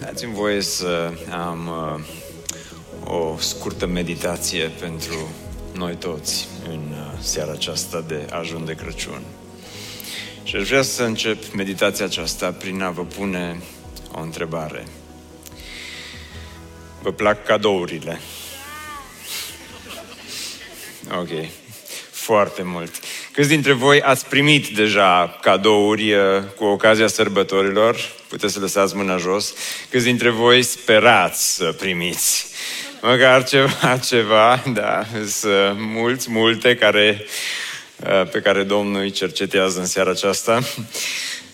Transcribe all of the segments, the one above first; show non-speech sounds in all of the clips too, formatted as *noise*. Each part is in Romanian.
Dați-mi voie să am uh, o scurtă meditație pentru noi toți în uh, seara aceasta de ajun de Crăciun. Și aș vrea să încep meditația aceasta prin a vă pune o întrebare. Vă plac cadourile? Ok, foarte mult. Câți dintre voi ați primit deja cadouri uh, cu ocazia sărbătorilor? Puteți să lăsați mâna jos. Câți dintre voi sperați să primiți? Măcar ceva, *laughs* ceva, da, sunt mulți, multe care, uh, pe care Domnul îi cercetează în seara aceasta.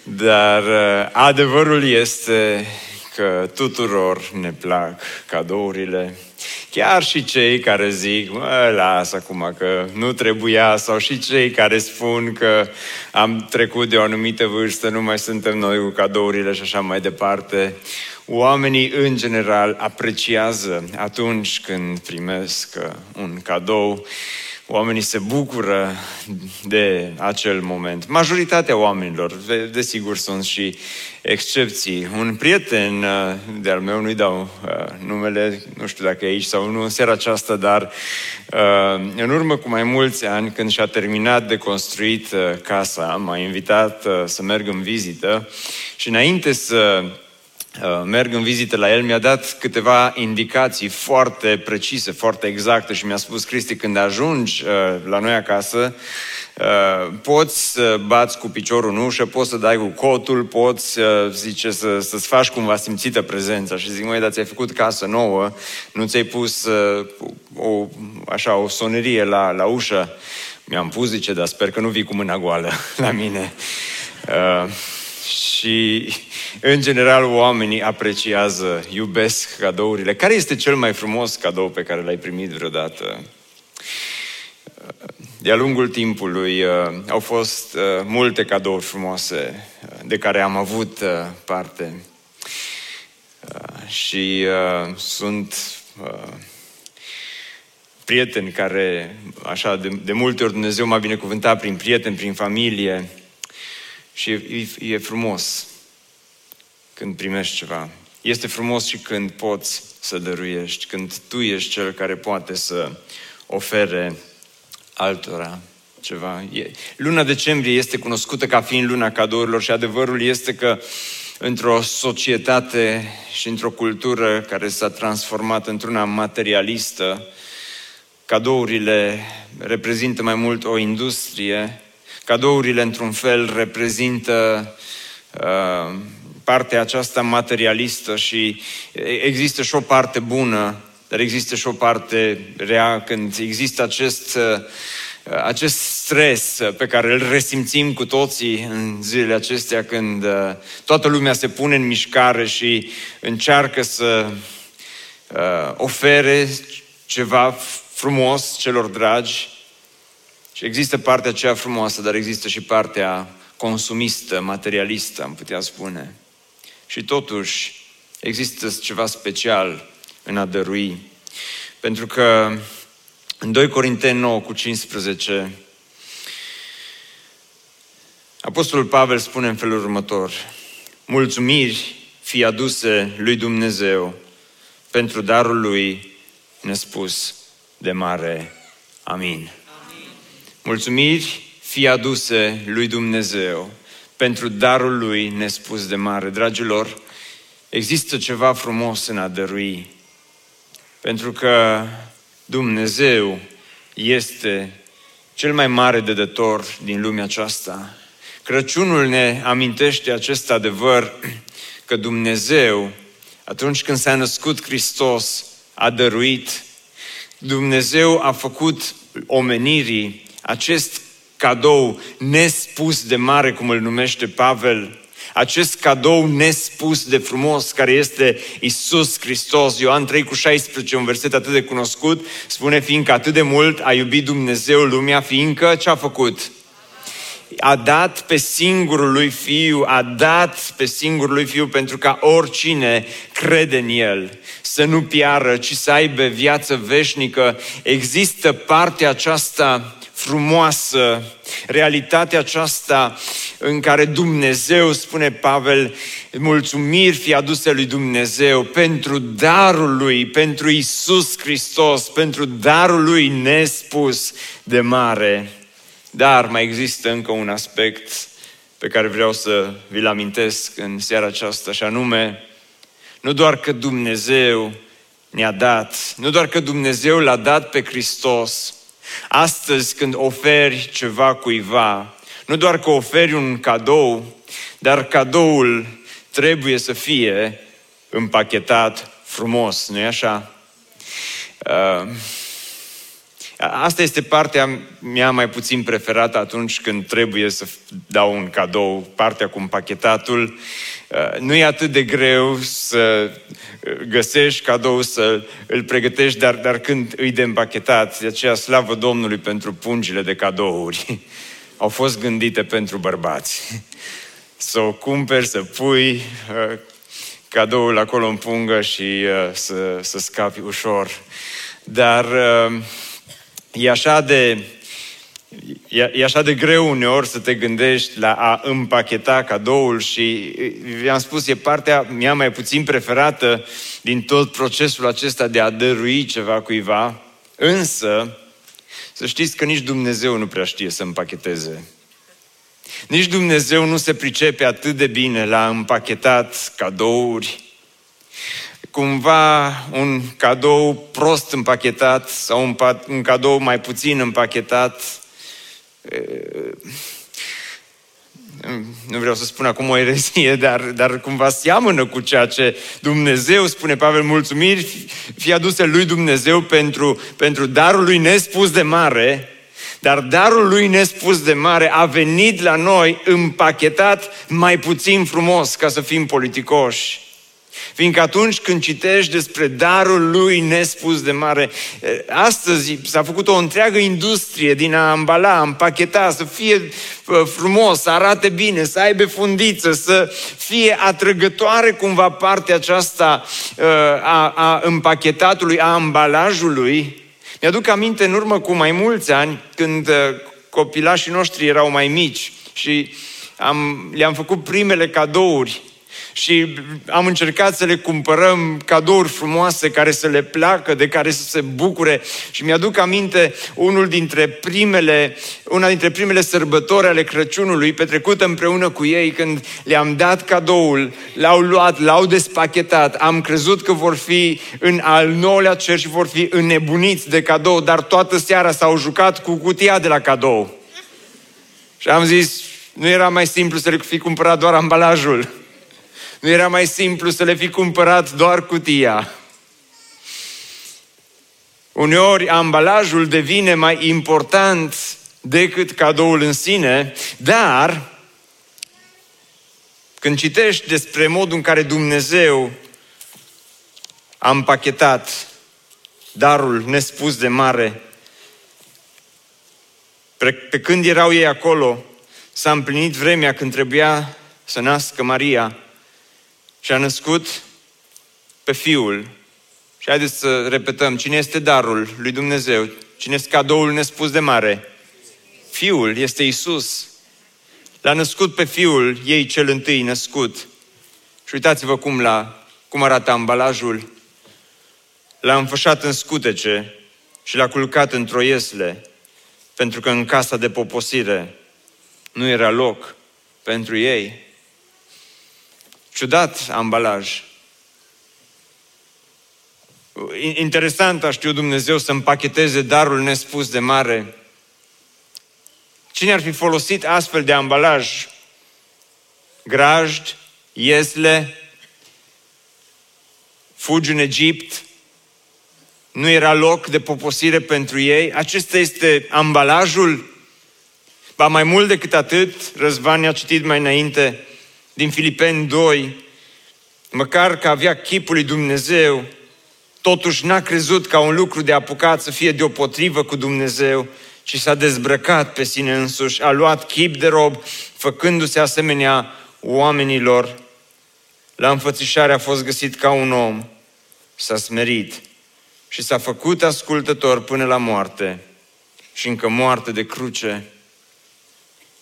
Dar uh, adevărul este că tuturor ne plac cadourile, Chiar și cei care zic, mă, lasă acum că nu trebuia, sau și cei care spun că am trecut de o anumită vârstă, nu mai suntem noi cu cadourile și așa mai departe. Oamenii, în general, apreciază atunci când primesc un cadou oamenii se bucură de acel moment. Majoritatea oamenilor, desigur sunt și excepții. Un prieten uh, de-al meu, nu-i dau uh, numele, nu știu dacă e aici sau nu în seara aceasta, dar uh, în urmă cu mai mulți ani, când și-a terminat de construit casa, m-a invitat să merg în vizită și înainte să Uh, merg în vizită la el, mi-a dat câteva indicații foarte precise, foarte exacte și mi-a spus, Cristi, când ajungi uh, la noi acasă, uh, poți să bați cu piciorul în ușă, poți să dai cu cotul, poți, zice, să, să-ți faci cumva simțită prezența. Și zic, măi, dar ți-ai făcut casă nouă, nu ți-ai pus o, așa, o sonerie la, la ușă. Mi-am pus, zice, dar sper că nu vii cu mâna goală *laughs* la mine. Uh, și, în general, oamenii apreciază, iubesc cadourile. Care este cel mai frumos cadou pe care l-ai primit vreodată? De-a lungul timpului uh, au fost uh, multe cadouri frumoase uh, de care am avut parte. Și sunt prieteni care, așa, de, de multe ori Dumnezeu m-a binecuvântat prin prieteni, prin familie, și e, e frumos când primești ceva. Este frumos și când poți să dăruiești, când tu ești cel care poate să ofere altora ceva. Luna decembrie este cunoscută ca fiind luna cadourilor și adevărul este că într-o societate și într-o cultură care s-a transformat într-una materialistă, cadourile reprezintă mai mult o industrie Cadourile, într-un fel, reprezintă uh, partea aceasta materialistă și există și o parte bună, dar există și o parte rea. Când există acest, uh, acest stres pe care îl resimțim cu toții în zilele acestea când uh, toată lumea se pune în mișcare și încearcă să uh, ofere ceva frumos celor dragi și există partea aceea frumoasă, dar există și partea consumistă, materialistă, am putea spune. Și totuși există ceva special în a dărui. Pentru că în 2 Corinteni 9 cu 15 Apostolul Pavel spune în felul următor Mulțumiri fi aduse lui Dumnezeu pentru darul lui nespus de mare. Amin. Mulțumiri fie aduse lui Dumnezeu pentru darul lui nespus de mare. Dragilor, există ceva frumos în a dărui. Pentru că Dumnezeu este cel mai mare dădător din lumea aceasta. Crăciunul ne amintește acest adevăr că Dumnezeu, atunci când s-a născut Hristos, a dăruit. Dumnezeu a făcut omenirii acest cadou nespus de mare, cum îl numește Pavel, acest cadou nespus de frumos care este Isus Hristos. Ioan 3 cu 16, un verset atât de cunoscut, spune fiindcă atât de mult a iubit Dumnezeu lumea, fiindcă ce a făcut? a dat pe singurul lui Fiu, a dat pe singurul lui Fiu pentru ca oricine crede în El să nu piară, ci să aibă viață veșnică. Există partea aceasta frumoasă, realitatea aceasta în care Dumnezeu, spune Pavel, mulțumiri fi aduse lui Dumnezeu pentru darul lui, pentru Isus Hristos, pentru darul lui nespus de mare. Dar mai există încă un aspect pe care vreau să vi-l amintesc în seara aceasta, și anume, nu doar că Dumnezeu ne-a dat, nu doar că Dumnezeu l-a dat pe Hristos, astăzi când oferi ceva cuiva, nu doar că oferi un cadou, dar cadoul trebuie să fie împachetat frumos, nu-i așa? Uh, Asta este partea mea mai puțin preferată atunci când trebuie să dau un cadou, partea cu împachetatul. Uh, nu e atât de greu să uh, găsești cadou, să îl pregătești, dar, dar când îi de împachetat, de aceea slavă Domnului pentru pungile de cadouri. *laughs* Au fost gândite pentru bărbați. *laughs* Să o cumperi, să pui uh, cadoul acolo în pungă și să, să scapi ușor. Dar E așa de, e, e așa de greu uneori să te gândești la a împacheta cadoul și vi-am spus, e partea mea mai puțin preferată din tot procesul acesta de a dărui ceva cuiva, însă să știți că nici Dumnezeu nu prea știe să împacheteze. Nici Dumnezeu nu se pricepe atât de bine la împachetat cadouri, cumva un cadou prost împachetat sau un, un cadou mai puțin împachetat. Nu vreau să spun acum o erezie, *laughs* dar, dar cumva seamănă cu ceea ce Dumnezeu, spune Pavel, mulțumiri fi aduse lui Dumnezeu pentru, pentru darul lui nespus de mare, dar darul lui nespus de mare a venit la noi împachetat mai puțin frumos ca să fim politicoși. Fiindcă atunci când citești despre darul lui nespus de mare, astăzi s-a făcut o întreagă industrie din a ambala, a împacheta, să fie frumos, să arate bine, să aibă fundiță, să fie atrăgătoare cumva partea aceasta a, a împachetatului, a ambalajului. Mi-aduc aminte în urmă cu mai mulți ani, când copilașii noștri erau mai mici și am, le-am făcut primele cadouri și am încercat să le cumpărăm cadouri frumoase care să le placă, de care să se bucure și mi-aduc aminte unul dintre primele, una dintre primele sărbători ale Crăciunului petrecută împreună cu ei când le-am dat cadoul, l-au luat, l-au despachetat, am crezut că vor fi în al nouălea cer și vor fi înnebuniți de cadou, dar toată seara s-au jucat cu cutia de la cadou. Și am zis, nu era mai simplu să le fi cumpărat doar ambalajul. Nu era mai simplu să le fi cumpărat doar cutia. Uneori ambalajul devine mai important decât cadoul în sine, dar când citești despre modul în care Dumnezeu a împachetat darul nespus de mare, pe când erau ei acolo, s-a împlinit vremea când trebuia să nască Maria și a născut pe Fiul. Și haideți să repetăm, cine este darul lui Dumnezeu? Cine este cadoul nespus de mare? Fiul este Isus. L-a născut pe Fiul, ei cel întâi născut. Și uitați-vă cum, la, cum arată ambalajul. L-a înfășat în scutece și l-a culcat într-o iesle, pentru că în casa de poposire nu era loc pentru ei. Ciudat ambalaj. Interesant a știu Dumnezeu să împacheteze darul nespus de mare. Cine ar fi folosit astfel de ambalaj? Grajd, iesle, fugi în Egipt, nu era loc de poposire pentru ei. Acesta este ambalajul. Ba mai mult decât atât, Răzvan a citit mai înainte, din Filipeni 2, măcar că avea chipul lui Dumnezeu, totuși n-a crezut ca un lucru de apucat să fie deopotrivă cu Dumnezeu, ci s-a dezbrăcat pe sine însuși, a luat chip de rob, făcându-se asemenea oamenilor. La înfățișare a fost găsit ca un om, s-a smerit și s-a făcut ascultător până la moarte și încă moarte de cruce.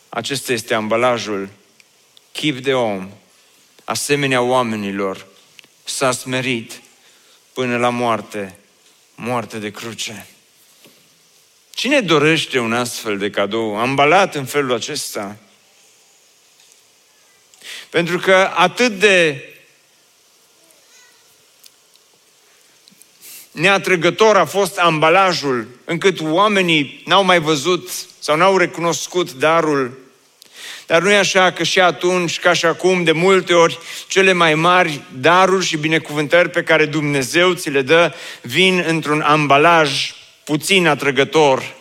Acesta este ambalajul, chip de om, asemenea oamenilor, s-a smerit până la moarte, moarte de cruce. Cine dorește un astfel de cadou, ambalat în felul acesta? Pentru că atât de neatrăgător a fost ambalajul, încât oamenii n-au mai văzut sau n-au recunoscut darul. Dar nu e așa că și atunci, ca și acum, de multe ori, cele mai mari daruri și binecuvântări pe care Dumnezeu ți le dă vin într-un ambalaj puțin atrăgător.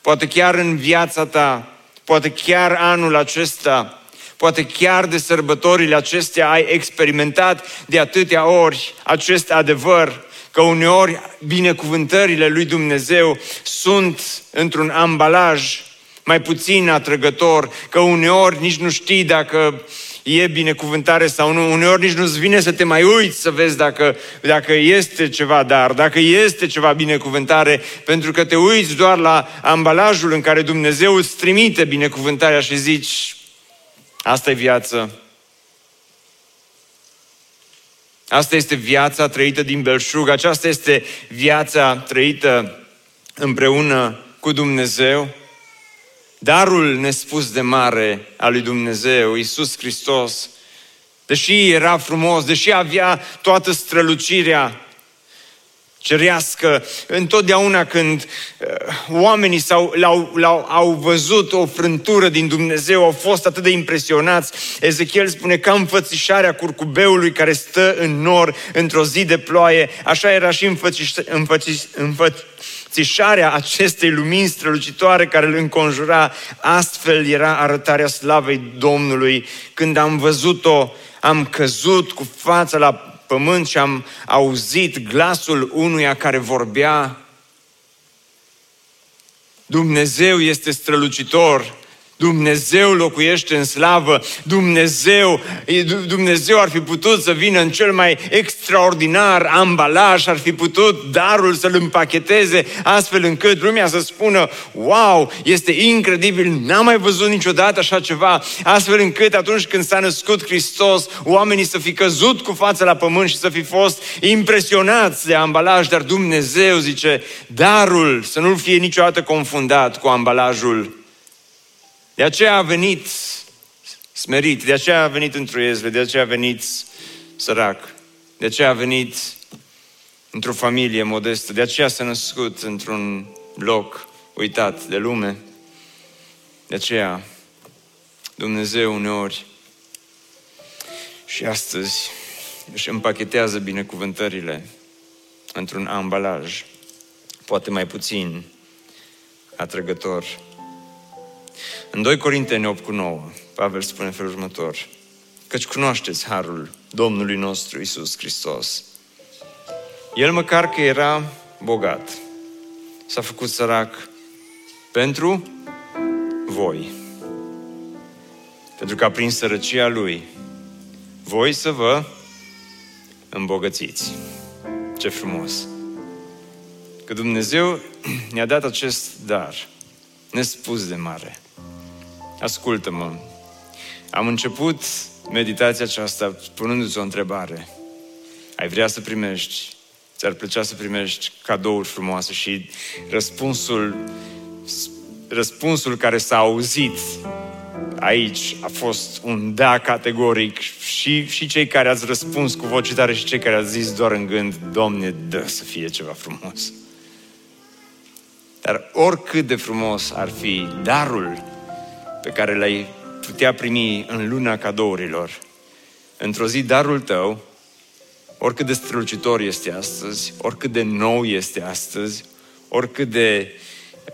Poate chiar în viața ta, poate chiar anul acesta, poate chiar de sărbătorile acestea ai experimentat de atâtea ori acest adevăr că uneori binecuvântările lui Dumnezeu sunt într-un ambalaj mai puțin atrăgător, că uneori nici nu știi dacă e binecuvântare sau nu. Uneori nici nu-ți vine să te mai uiți să vezi dacă, dacă este ceva dar, dacă este ceva binecuvântare, pentru că te uiți doar la ambalajul în care Dumnezeu îți trimite binecuvântarea și zici, asta e viață, Asta este viața trăită din belșug, aceasta este viața trăită împreună cu Dumnezeu. Darul nespus de mare al lui Dumnezeu, Iisus Hristos, deși era frumos, deși avea toată strălucirea cerească. Întotdeauna când uh, oamenii s-au, l-au, l-au, au văzut o frântură din Dumnezeu, au fost atât de impresionați. Ezechiel spune ca înfățișarea curcubeului care stă în nor într-o zi de ploaie. Așa era și înfățiș, înfățiș, înfățișarea acestei lumini strălucitoare care îl înconjura. Astfel era arătarea slavei Domnului. Când am văzut-o, am căzut cu fața la pământ și am auzit glasul unuia care vorbea. Dumnezeu este strălucitor Dumnezeu locuiește în slavă, Dumnezeu, Dumnezeu ar fi putut să vină în cel mai extraordinar ambalaj, ar fi putut darul să-l împacheteze astfel încât lumea să spună, wow, este incredibil, n-am mai văzut niciodată așa ceva, astfel încât atunci când s-a născut Hristos, oamenii să fi căzut cu fața la pământ și să fi fost impresionați de ambalaj, dar Dumnezeu zice, darul să nu fie niciodată confundat cu ambalajul de aceea a venit smerit, de aceea a venit într-o iezle, de aceea a venit sărac, de aceea a venit într-o familie modestă, de aceea s-a născut într-un loc uitat de lume. De aceea Dumnezeu uneori și astăzi își împachetează binecuvântările într-un ambalaj, poate mai puțin atrăgător, în 2 Corinteni 8 cu 9, Pavel spune felul următor, căci cunoașteți harul Domnului nostru Isus Hristos. El măcar că era bogat, s-a făcut sărac pentru voi. Pentru ca prin sărăcia Lui, voi să vă îmbogățiți. Ce frumos! Că Dumnezeu *clears throat* ne-a dat acest dar nespus de mare. Ascultă-mă. Am început meditația aceasta punându-ți o întrebare. Ai vrea să primești, ți-ar plăcea să primești cadouri frumoase și răspunsul, răspunsul care s-a auzit aici a fost un da categoric și, și cei care ați răspuns cu voce tare și cei care ați zis doar în gând, Domne, dă să fie ceva frumos. Dar oricât de frumos ar fi darul pe care l-ai putea primi în luna cadourilor, într-o zi darul tău, oricât de strălucitor este astăzi, oricât de nou este astăzi, oricât de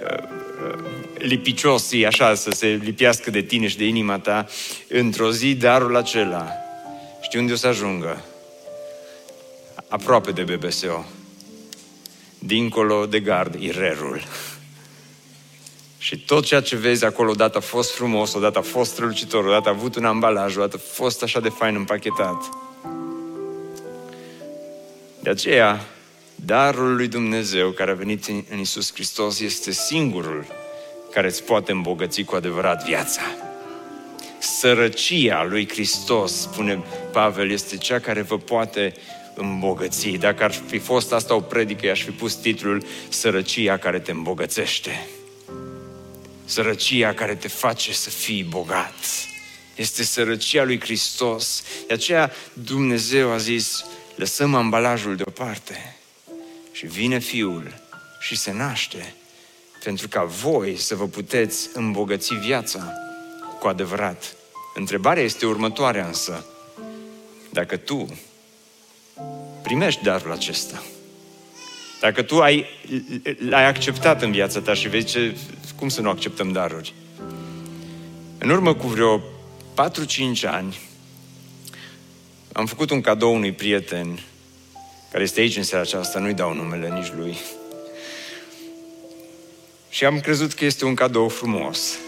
uh, uh lipicios e așa, să se lipiască de tine și de inima ta, într-o zi darul acela, știi unde o să ajungă? Aproape de BBSO. Dincolo de gard, irerul. Și tot ceea ce vezi acolo odată a fost frumos, odată a fost strălucitor, odată a avut un ambalaj, odată a fost așa de fain împachetat. De aceea, darul lui Dumnezeu care a venit în Isus Hristos este singurul care îți poate îmbogăți cu adevărat viața. Sărăcia lui Hristos, spune Pavel, este cea care vă poate îmbogăți. Dacă ar fi fost asta o predică, i-aș fi pus titlul Sărăcia care te îmbogățește. Sărăcia care te face să fii bogat. Este sărăcia lui Hristos. De aceea Dumnezeu a zis, lăsăm ambalajul deoparte și vine Fiul și se naște pentru ca voi să vă puteți îmbogăți viața cu adevărat. Întrebarea este următoarea însă. Dacă tu primești darul acesta, dacă tu ai, l-ai acceptat în viața ta și vezi ce, cum să nu acceptăm daruri. În urmă cu vreo 4-5 ani, am făcut un cadou unui prieten care este aici în seara aceasta, nu-i dau numele nici lui. Și am crezut că este un cadou frumos.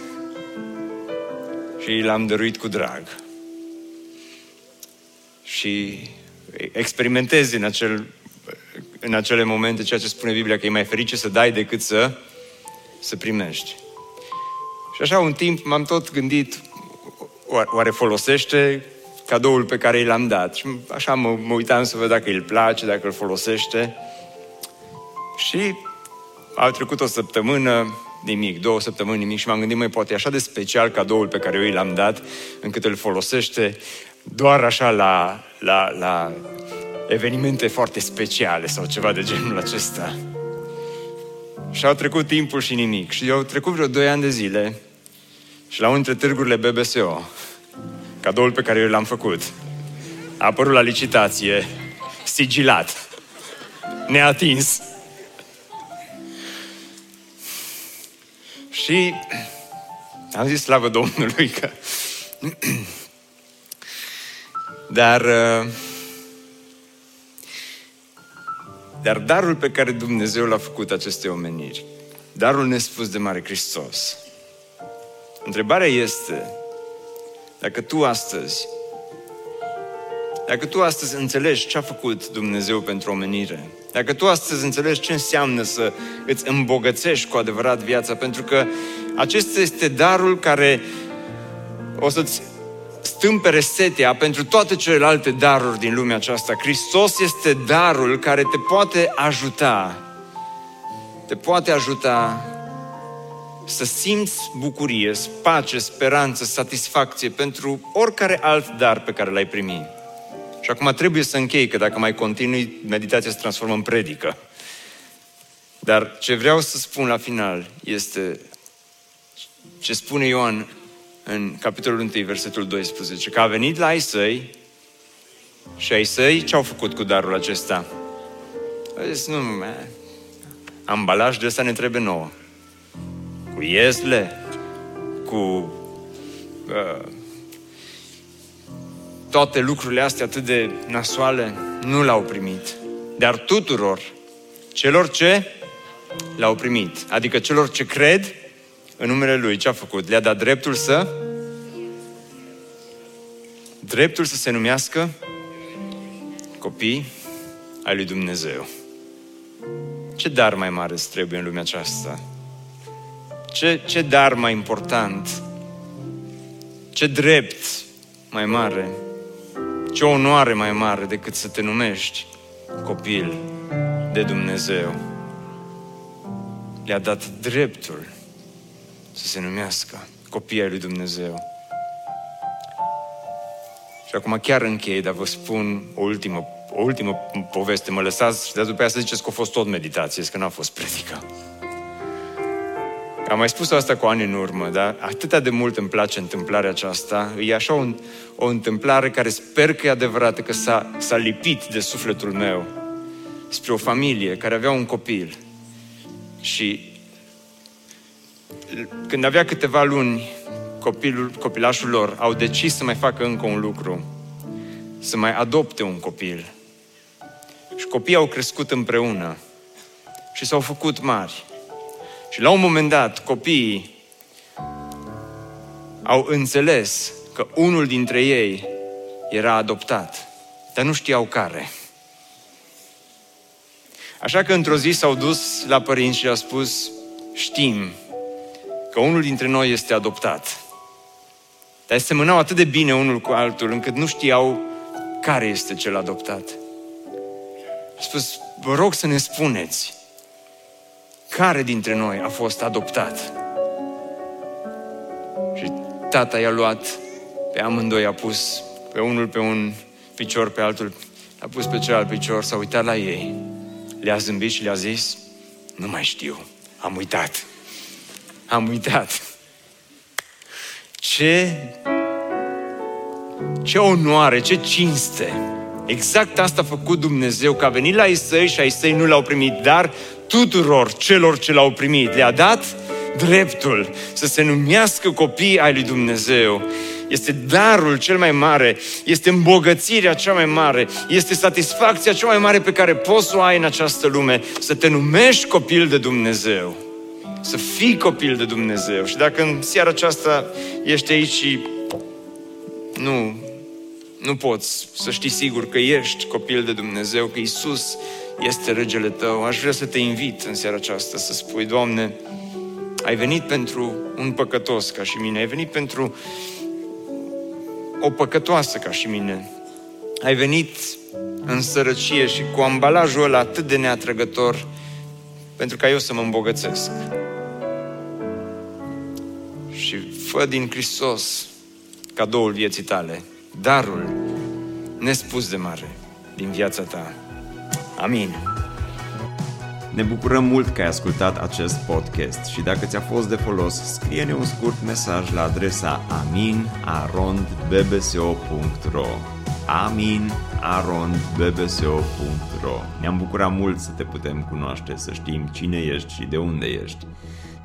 Și l-am dăruit cu drag. Și experimentez în, acel, în acele momente ceea ce spune Biblia, că e mai ferice să dai decât să, să primești. Și așa un timp m-am tot gândit, oare folosește cadoul pe care i l-am dat? Și așa mă, mă uitam să văd dacă îl place, dacă îl folosește. Și a trecut o săptămână, nimic, două săptămâni, nimic și m-am gândit, mai poate e așa de special cadoul pe care eu i l-am dat, încât îl folosește doar așa la, la, la evenimente foarte speciale sau ceva de genul acesta. Și au trecut timpul și nimic. Și au trecut vreo doi ani de zile și la unul dintre târgurile BBSO, cadoul pe care eu l-am făcut, a apărut la licitație, sigilat, neatins. Și am zis slavă Domnului că... *clears throat* Dar... Uh, dar darul pe care Dumnezeu l-a făcut acestei omeniri, darul nespus de mare Hristos, întrebarea este dacă tu astăzi dacă tu astăzi înțelegi ce a făcut Dumnezeu pentru omenire, dacă tu astăzi înțelegi ce înseamnă să îți îmbogățești cu adevărat viața, pentru că acesta este darul care o să-ți stâmpere setea pentru toate celelalte daruri din lumea aceasta. Hristos este darul care te poate ajuta, te poate ajuta să simți bucurie, pace, speranță, satisfacție pentru oricare alt dar pe care l-ai primit. Și acum trebuie să închei, că dacă mai continui, meditația se transformă în predică. Dar ce vreau să spun la final este ce spune Ioan în capitolul 1, versetul 12, că a venit la ai săi și ai săi ce au făcut cu darul acesta? A zis, nu, man, ambalaj de ăsta ne trebuie nouă. Cu iezle, cu uh, toate lucrurile astea atât de nasoale, nu l-au primit. Dar tuturor celor ce l-au primit, adică celor ce cred în numele Lui, ce a făcut? Le-a dat dreptul să dreptul să se numească copii ai lui Dumnezeu. Ce dar mai mare îți trebuie în lumea aceasta? Ce, ce dar mai important? Ce drept mai mare? Ce onoare mai mare decât să te numești copil de Dumnezeu? Le-a dat dreptul să se numească copii ai lui Dumnezeu. Și acum chiar închei, dar vă spun o ultimă, o ultimă poveste. Mă lăsați și de după aia să ziceți că a fost tot meditație, că n-a fost predică. Am mai spus asta cu ani în urmă, dar atât de mult îmi place întâmplarea aceasta. E așa un, o întâmplare care sper că e adevărată, că s-a, s-a lipit de sufletul meu spre o familie care avea un copil. Și când avea câteva luni, copilul, copilașul lor au decis să mai facă încă un lucru, să mai adopte un copil. Și copiii au crescut împreună și s-au făcut mari. Și la un moment dat, copiii au înțeles că unul dintre ei era adoptat, dar nu știau care. Așa că într-o zi s-au dus la părinți și le-au spus, știm că unul dintre noi este adoptat. Dar semănau atât de bine unul cu altul, încât nu știau care este cel adoptat. A spus, vă rog să ne spuneți care dintre noi a fost adoptat. Și tata i-a luat pe amândoi, a pus pe unul pe un picior, pe altul, a pus pe celălalt picior, s-a uitat la ei, le-a zâmbit și le-a zis, nu mai știu, am uitat. Am uitat. Ce, ce onoare, ce cinste. Exact asta a făcut Dumnezeu, că a venit la ei săi și ai săi nu l-au primit, dar tuturor celor ce l-au primit le-a dat dreptul să se numească copii ai lui Dumnezeu. Este darul cel mai mare, este îmbogățirea cea mai mare, este satisfacția cea mai mare pe care poți să o ai în această lume, să te numești copil de Dumnezeu să fii copil de Dumnezeu. Și dacă în seara aceasta ești aici și nu, nu poți să știi sigur că ești copil de Dumnezeu, că Isus este regele tău, aș vrea să te invit în seara aceasta să spui, Doamne, ai venit pentru un păcătos ca și mine, ai venit pentru o păcătoasă ca și mine, ai venit în sărăcie și cu ambalajul ăla atât de neatrăgător pentru ca eu să mă îmbogățesc și fă din Hristos cadoul vieții tale, darul nespus de mare din viața ta. Amin. Ne bucurăm mult că ai ascultat acest podcast și dacă ți-a fost de folos, scrie-ne un scurt mesaj la adresa aminarondbbso.ro aminarondbbso.ro Ne-am bucurat mult să te putem cunoaște, să știm cine ești și de unde ești.